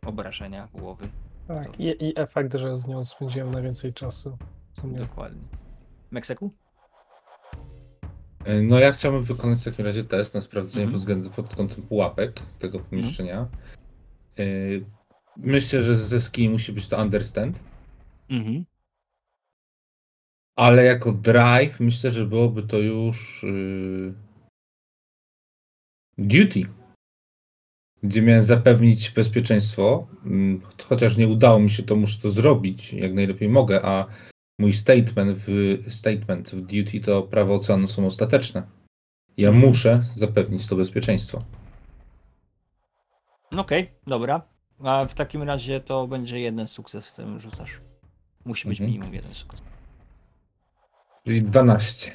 obrażenia głowy. Tak, i, i efekt, że z nią spędziłem najwięcej czasu. Dokładnie. Meksyku? E, No ja chciałbym wykonać w takim razie test na sprawdzenie Mhm. pod względem pod kątem pułapek tego pomieszczenia. E, Myślę, że ze ski musi być to understand, Mhm. Ale jako drive myślę, że byłoby to już yy, duty, gdzie miałem zapewnić bezpieczeństwo. Mm, Chociaż nie udało mi się, to muszę to zrobić jak najlepiej mogę, a mój statement w, statement w duty to prawa oceanu są ostateczne. Ja muszę zapewnić to bezpieczeństwo. Okej, dobra. A w takim razie to będzie jeden sukces, w tym rzucasz. Musi być Mhm. minimum jeden sukces. Czyli 12.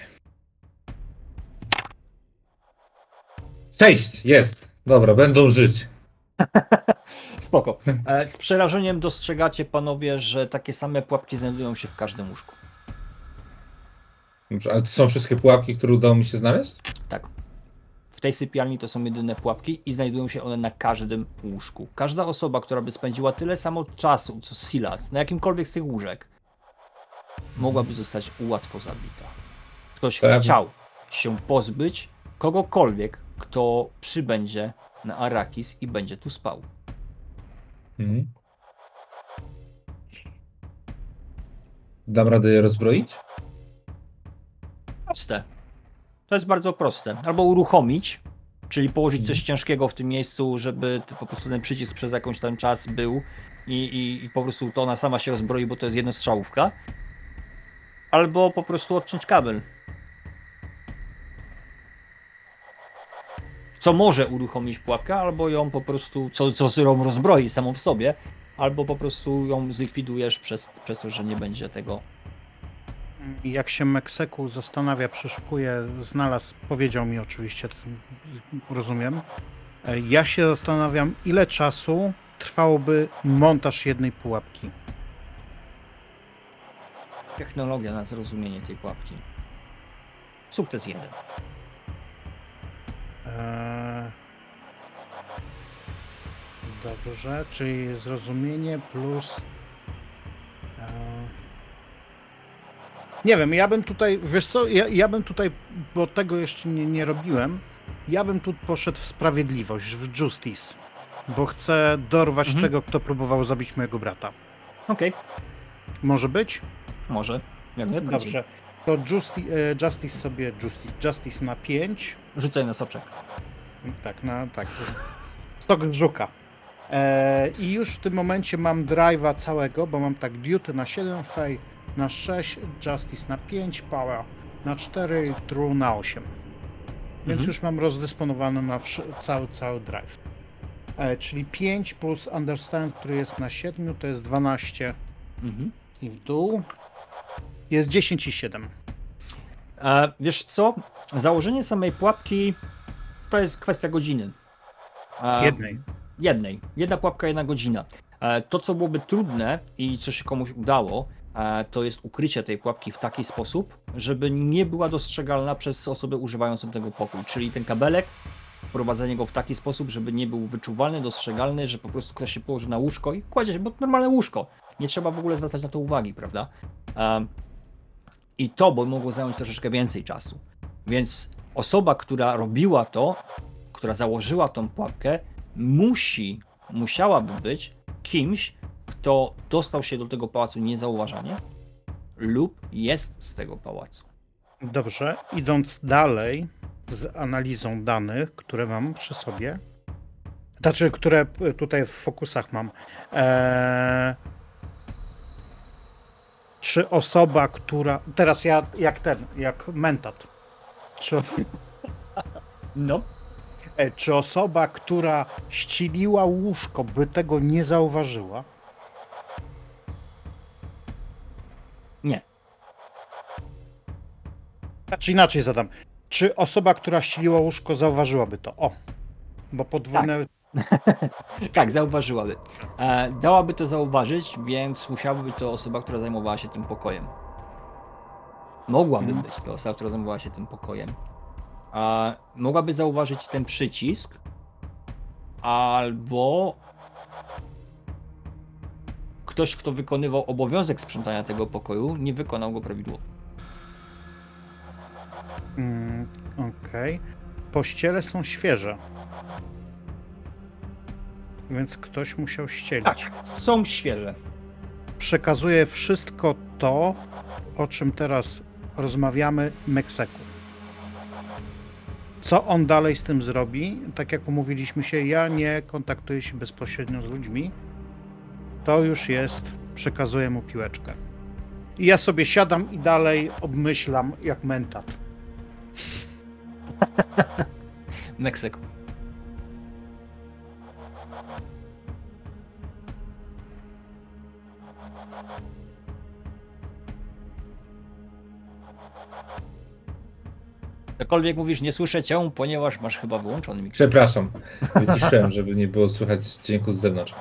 6! Jest! Dobra, będą żyć. Spoko. E, Z przerażeniem dostrzegacie panowie, że takie same pułapki znajdują się w każdym łóżku. Dobrze, ale to są wszystkie pułapki, które udało mi się znaleźć? Tak. W tej sypialni to są jedyne pułapki i znajdują się one na każdym łóżku. Każda osoba, która by spędziła tyle samo czasu, co Silas, na jakimkolwiek z tych łóżek, mogłaby zostać łatwo zabita. Ktoś Tak. chciał się pozbyć kogokolwiek, kto przybędzie na Arakis i będzie tu spał. Mhm. Dam radę je rozbroić? Proste. To jest bardzo proste. Albo uruchomić, czyli położyć coś Mhm. ciężkiego w tym miejscu, żeby po prostu ten przycisk przez jakiś tam czas był i, i, i po prostu to ona sama się rozbroi, bo to jest jednostrzałówka. Albo po prostu odciąć kabel. Co może uruchomić pułapkę, albo ją po prostu, co, co ją rozbroi samą w sobie, albo po prostu ją zlikwidujesz przez, przez to, że nie będzie tego Jak się Mekseku zastanawia, przeszukuje, znalazł, powiedział mi oczywiście, rozumiem. E, Ja się zastanawiam, ile czasu trwałoby montaż jednej pułapki. Technologia na zrozumienie tej pułapki. Sukces jeden. Eee, Dobrze, czyli zrozumienie plus. eee, Nie wiem, ja bym tutaj, wiesz co, ja, ja bym tutaj, bo tego jeszcze nie, nie robiłem, ja bym tu poszedł w sprawiedliwość, w justice, bo chcę dorwać Mhm. tego, kto próbował zabić mojego brata. Okej, Może być? Może. Jak najbardziej. Dobrze. To justi, e, Justice sobie, Justice, Justice na 5. Rzucaj na soczek. Tak, na tak. Stok żuka. E, I już w tym momencie mam drive'a całego, bo mam tak duty na 7, fej na 6, justice na 5, power na 4 i true na 8. Więc Mhm. już mam rozdysponowany na cały, cały drive. E, czyli 5 plus understand, który jest na 7, to jest 12 Mhm. i w dół. Jest 10 i 7. E, wiesz co? Założenie samej pułapki to jest kwestia godziny. E, Jednej. Jednej. Jedna pułapka, jedna godzina. E, To, co byłoby trudne i co się komuś udało, to jest ukrycie tej pułapki w taki sposób, żeby nie była dostrzegalna przez osobę używającą tego pokój. Czyli ten kabelek, wprowadzenie go w taki sposób, żeby nie był wyczuwalny, dostrzegalny, że po prostu ktoś się położy na łóżko i kładzie się, bo to normalne łóżko. Nie trzeba w ogóle zwracać na to uwagi, prawda? I to by mogło zająć troszeczkę więcej czasu. Więc osoba, która robiła to, która założyła tą pułapkę, musi, musiałaby być kimś, kto dostał się do tego pałacu niezauważanie lub jest z tego pałacu. Dobrze, idąc dalej z analizą danych, które mam przy sobie, znaczy, które tutaj w fokusach mam. Eee, czy osoba, która. Teraz ja jak ten, jak mentat. Czy, No, e, czy osoba, która ścieliła łóżko, by tego nie zauważyła? Nie. Znaczy inaczej zadam. Czy osoba, która ścieliła łóżko, zauważyłaby to? O, bo podwójne. tak, zauważyłaby. E, dałaby to zauważyć, więc musiałaby być to osoba, która zajmowała się tym pokojem. Mogłaby Mhm. być to osoba, która zajmowała się tym pokojem. A mogłaby zauważyć ten przycisk, albo ktoś, kto wykonywał obowiązek sprzątania tego pokoju, nie wykonał go prawidłowo. Mm, Okej. Pościele są świeże. Więc ktoś musiał ścielić. Tak, są świeże. Przekazuję wszystko to, o czym teraz rozmawiamy Mekseku. Co on dalej z tym zrobi? Tak jak umówiliśmy się, ja nie kontaktuję się bezpośrednio z ludźmi. To już jest, przekazuję mu piłeczkę. I ja sobie siadam i dalej obmyślam jak mentat. Meksyku. Cokolwiek mówisz, nie słyszę cię, ponieważ masz chyba wyłączony mikrofon. Przepraszam, wyciszyłem, żeby nie było słychać dźwięku z zewnątrz.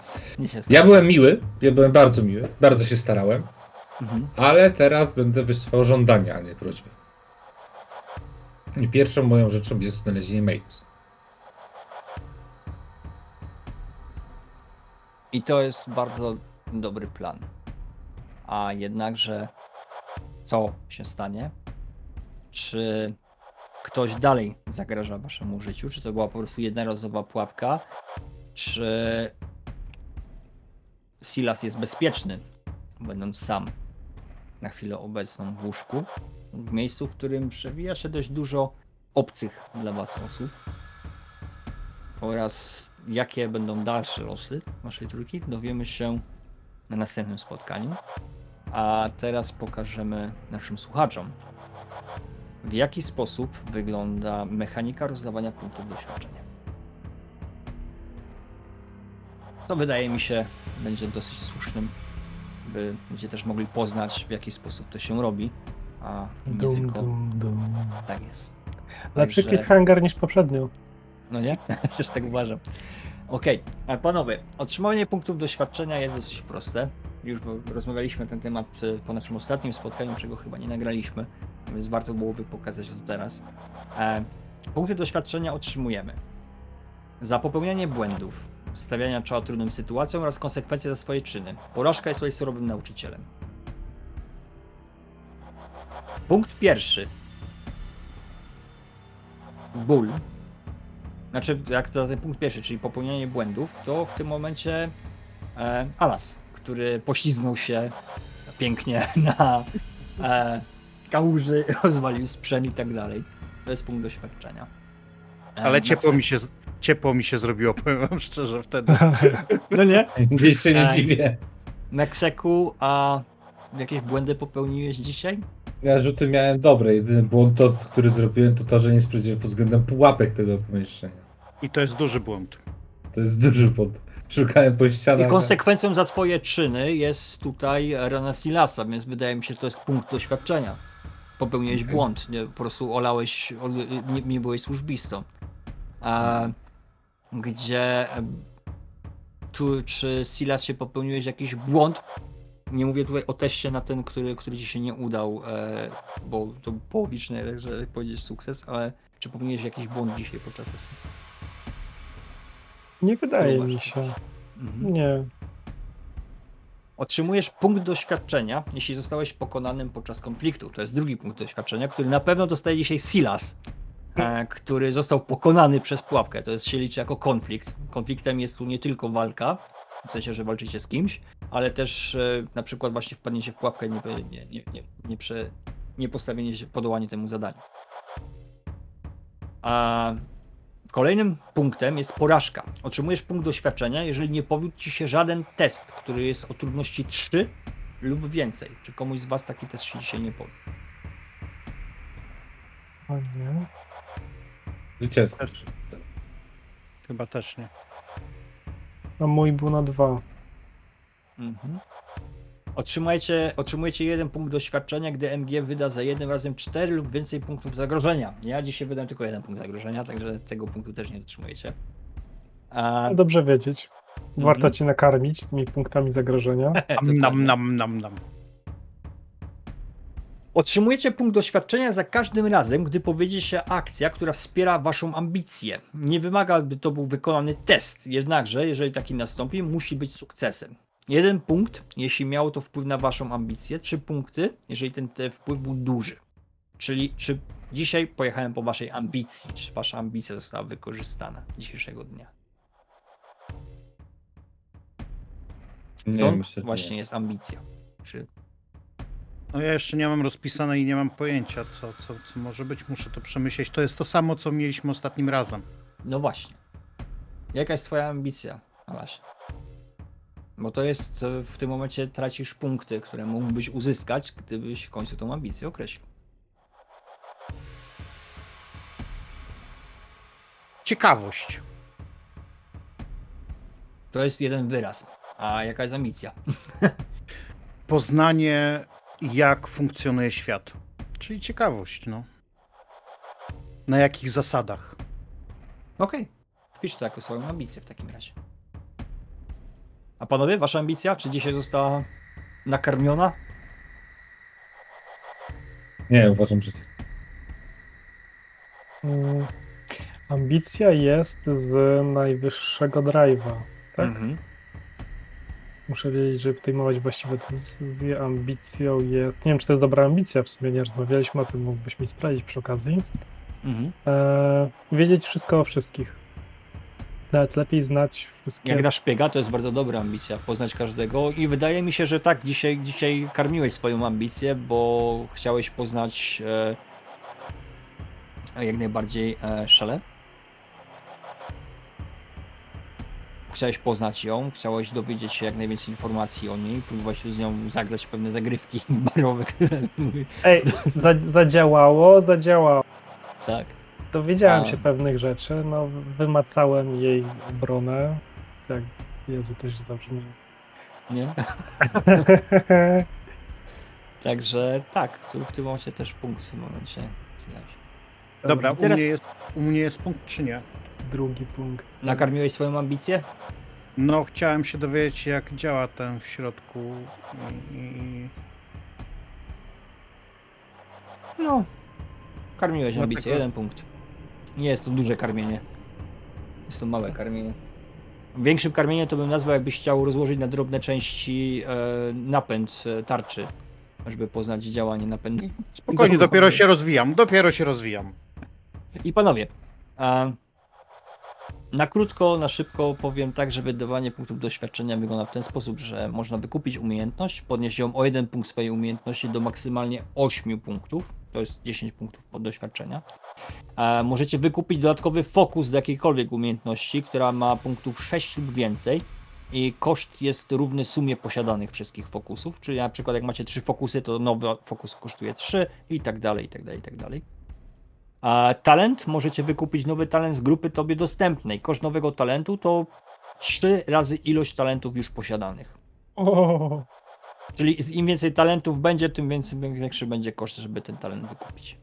Ja byłem miły, ja byłem bardzo miły, bardzo się starałem, Mhm. ale teraz będę wysyłał żądania, a nie prośby. I pierwszą moją rzeczą jest znalezienie mails. I to jest bardzo dobry plan. A jednakże, co się stanie? Czy ktoś dalej zagraża waszemu życiu? Czy to była po prostu jednorazowa pułapka? Czy Silas jest bezpieczny, będąc sam na chwilę obecną w łóżku, w miejscu, w którym przewija się dość dużo obcych dla was osób? oraz jakie będą dalsze losy waszej trójki, dowiemy się na następnym spotkaniu. A teraz pokażemy naszym słuchaczom, w jaki sposób wygląda mechanika rozdawania punktów doświadczenia. Co wydaje mi się będzie dosyć słusznym, by ludzie też mogli poznać, w jaki sposób to się robi, a nie Dum, tylko dum, dum. tak jest. Lepszy Także- cliffhanger niż poprzednio. No nie? Też tak uważam. Okej, ale panowie, otrzymanie punktów doświadczenia jest dosyć proste. Już rozmawialiśmy na ten temat po naszym ostatnim spotkaniu, czego chyba nie nagraliśmy, więc warto byłoby pokazać to teraz. E, Punkty doświadczenia otrzymujemy za popełnianie błędów, stawiania czoła trudnym sytuacjom oraz konsekwencje za swoje czyny. Porażka jest tutaj surowym nauczycielem. Punkt pierwszy. Ból. Znaczy, jak to ten punkt pierwszy, czyli popełnianie błędów, to w tym momencie e, Alas, który pośliznął się pięknie na e, kałuży, rozwalił sprzęt i tak dalej. To jest punkt doświadczenia. Ale ciepło mi się, ciepło mi się zrobiło, powiem wam szczerze wtedy. No nie? Nic się nie dziwię. Mekseku, a jakieś błędy popełniłeś dzisiaj? Ja rzuty miałem dobre. Jedyny błąd, to, który zrobiłem, to to, że nie sprawdziłem pod względem pułapek tego pomieszczenia. I to jest duży błąd. To jest duży błąd. Szukałem po I ścianach. konsekwencją za twoje czyny jest tutaj Rana Silasa, więc wydaje mi się, że to jest punkt doświadczenia. Popełniłeś błąd, nie, po prostu olałeś, ol, nie, nie byłeś służbistą. A, gdzie tu, czy Silas się popełniłeś jakiś błąd? Nie mówię tutaj o teście na ten, który, który ci się nie udał, e, bo to połowiczny, że powiedzieć sukces, ale czy popełniłeś jakiś błąd dzisiaj podczas sesji? Nie wydaje mi się. Mhm. Nie. Otrzymujesz punkt doświadczenia, jeśli zostałeś pokonanym podczas konfliktu. To jest drugi punkt doświadczenia, który na pewno dostaje dzisiaj Silas, e, który został pokonany przez pułapkę. To jest się liczy jako konflikt. Konfliktem jest tu nie tylko walka, w sensie, że walczycie z kimś, ale też e, na przykład właśnie wpadnięcie w pułapkę, nie, nie, nie, nie, nie, prze, nie postawienie się, podołanie temu zadaniu. A Kolejnym punktem jest porażka. Otrzymujesz punkt doświadczenia, jeżeli nie powiódł ci się żaden test, który jest o trudności 3 lub więcej. Czy komuś z was taki test się dzisiaj nie powiódł? O nie. Zwycięsko. Chyba też nie. A mój był na dwa. Mhm. Otrzymujecie, otrzymujecie jeden punkt doświadczenia, gdy MG wyda za jednym razem 4 lub więcej punktów zagrożenia. Ja dzisiaj wydam tylko jeden punkt zagrożenia, także tego punktu też nie otrzymujecie. A, No Dobrze wiedzieć. Warto Mhm. cię nakarmić tymi punktami zagrożenia. Nam, nam, nam, nam, nam. Otrzymujecie punkt doświadczenia za każdym razem, gdy powiedzie się akcja, która wspiera waszą ambicję. Nie wymaga, by to był wykonany test, jednakże, jeżeli taki nastąpi, musi być sukcesem. Jeden punkt, jeśli miało to wpływ na waszą ambicję, trzy punkty, jeżeli ten, ten wpływ był duży. Czyli czy dzisiaj pojechałem po waszej ambicji, czy wasza ambicja została wykorzystana dzisiejszego dnia. Nie, Stąd myślę, że właśnie nie. jest ambicja. Czy No ja jeszcze nie mam rozpisane i nie mam pojęcia, co, co, co może być. Muszę to przemyśleć. To jest to samo, co mieliśmy ostatnim razem. No właśnie. Jaka jest twoja ambicja, Alaś? Bo to jest, e, w tym momencie tracisz punkty, które mógłbyś uzyskać, gdybyś w końcu tą ambicję określił. Ciekawość. To jest jeden wyraz. A jaka jest ambicja? Poznanie, jak funkcjonuje świat. Czyli ciekawość, no. Na jakich zasadach? Okej. Wpisz to jako swoją ambicję w takim razie. A panowie, wasza ambicja? Czy dzisiaj została nakarmiona? Nie, uważam, że nie. Mm, Ambicja jest z najwyższego drive'a. Tak? Mhm. Muszę wiedzieć, żeby podejmować właściwe decyzje. Ambicją jest. Nie wiem, czy to jest dobra ambicja, w sumie nie rozmawialiśmy o tym, mógłbyś mi sprawdzić przy okazji. Mhm. Eee, wiedzieć wszystko o wszystkich. Nawet lepiej znać wszystkie. Jak na szpiega, to jest bardzo dobra ambicja, poznać każdego i wydaje mi się, że tak, dzisiaj, dzisiaj karmiłeś swoją ambicję, bo chciałeś poznać e, jak najbardziej e. Chciałeś poznać ją, chciałeś dowiedzieć się jak najwięcej informacji o niej, próbować z nią zagrać pewne zagrywki barowe, które Ej, za, zadziałało, zadziałało. tak. Dowiedziałem A. się pewnych rzeczy, no wymacałem jej obronę. Tak, Jezu, to się zabrzmi. Nie? Także tak, tu w tym momencie też punkt w tym momencie. się. Dobra, u Teraz- mnie, jest, u mnie jest punkt czy nie? Drugi punkt. Nakarmiłeś swoją ambicję? No, chciałem się dowiedzieć, jak działa ten w środku i... i- No. Karmiłeś Dlatego- ambicję, jeden punkt. Nie jest to duże karmienie. Jest to małe karmienie. Większym karmieniem to bym nazwał, jakbyś chciał rozłożyć na drobne części e, napęd e, tarczy, żeby poznać działanie napędu. Spokojnie, Dobra, dopiero się rozwijam, dopiero się rozwijam. I panowie, a na krótko, na szybko powiem tak, że wydawanie punktów doświadczenia wygląda w ten sposób, że można wykupić umiejętność, podnieść ją o jeden punkt swojej umiejętności do maksymalnie 8 punktów. To jest 10 punktów pod doświadczenia. Możecie wykupić dodatkowy fokus do jakiejkolwiek umiejętności, która ma punktów 6 lub więcej. I koszt jest równy sumie posiadanych wszystkich fokusów. Czyli na przykład jak macie 3 fokusy, to nowy fokus kosztuje 3 i tak dalej, i tak dalej, i tak dalej. A talent możecie wykupić nowy talent z grupy tobie dostępnej. Koszt nowego talentu to 3 razy ilość talentów już posiadanych. O, Czyli im więcej talentów będzie, tym większy będzie koszt, żeby ten talent wykupić.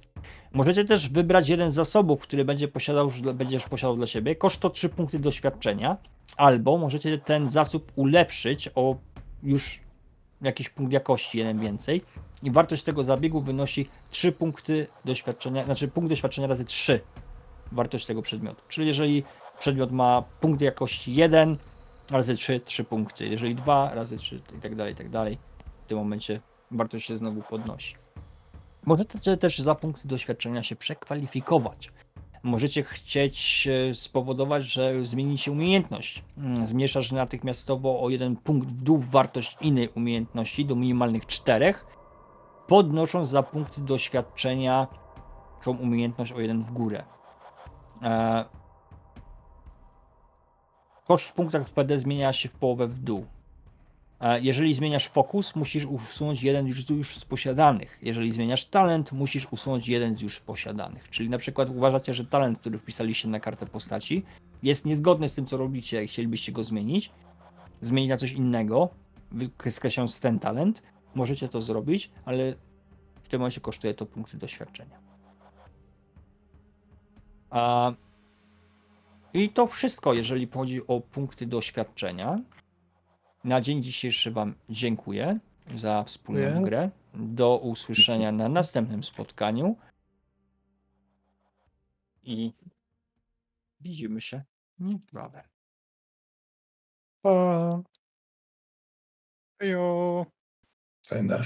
Możecie też wybrać jeden z zasobów, który będzie posiadał, będziesz posiadał dla siebie. Koszt to 3 punkty doświadczenia. Albo możecie ten zasób ulepszyć o już jakiś punkt jakości, jeden więcej. I wartość tego zabiegu wynosi 3 punkty doświadczenia, znaczy punkt doświadczenia razy 3 wartość tego przedmiotu. Czyli jeżeli przedmiot ma punkt jakości 1 razy 3, 3 punkty. Jeżeli 2 razy 3 i tak dalej, i tak dalej. W tym momencie wartość się znowu podnosi. Możecie też za punkty doświadczenia się przekwalifikować. Możecie chcieć e, spowodować, że zmieni się umiejętność. Mm, Zmniejszasz natychmiastowo o jeden punkt w dół wartość innej umiejętności do minimalnych czterech, podnosząc za punkty doświadczenia tą umiejętność o jeden w górę. E, Koszt w punktach PD zmienia się w połowę w dół. Jeżeli zmieniasz fokus, musisz usunąć jeden z, już z posiadanych. Jeżeli zmieniasz talent, musisz usunąć jeden z już posiadanych. Czyli na przykład uważacie, że talent, który wpisaliście na kartę postaci, jest niezgodny z tym, co robicie i chcielibyście go zmienić, zmienić na coś innego, skreślając ten talent, możecie to zrobić, ale w tym momencie kosztuje to punkty doświadczenia. A i to wszystko, jeżeli chodzi o punkty doświadczenia. Na dzień dzisiejszy Wam dziękuję za wspólną Dziękuję. grę. Do usłyszenia na następnym spotkaniu. I widzimy się niebawem. o. Jo. Sayonara.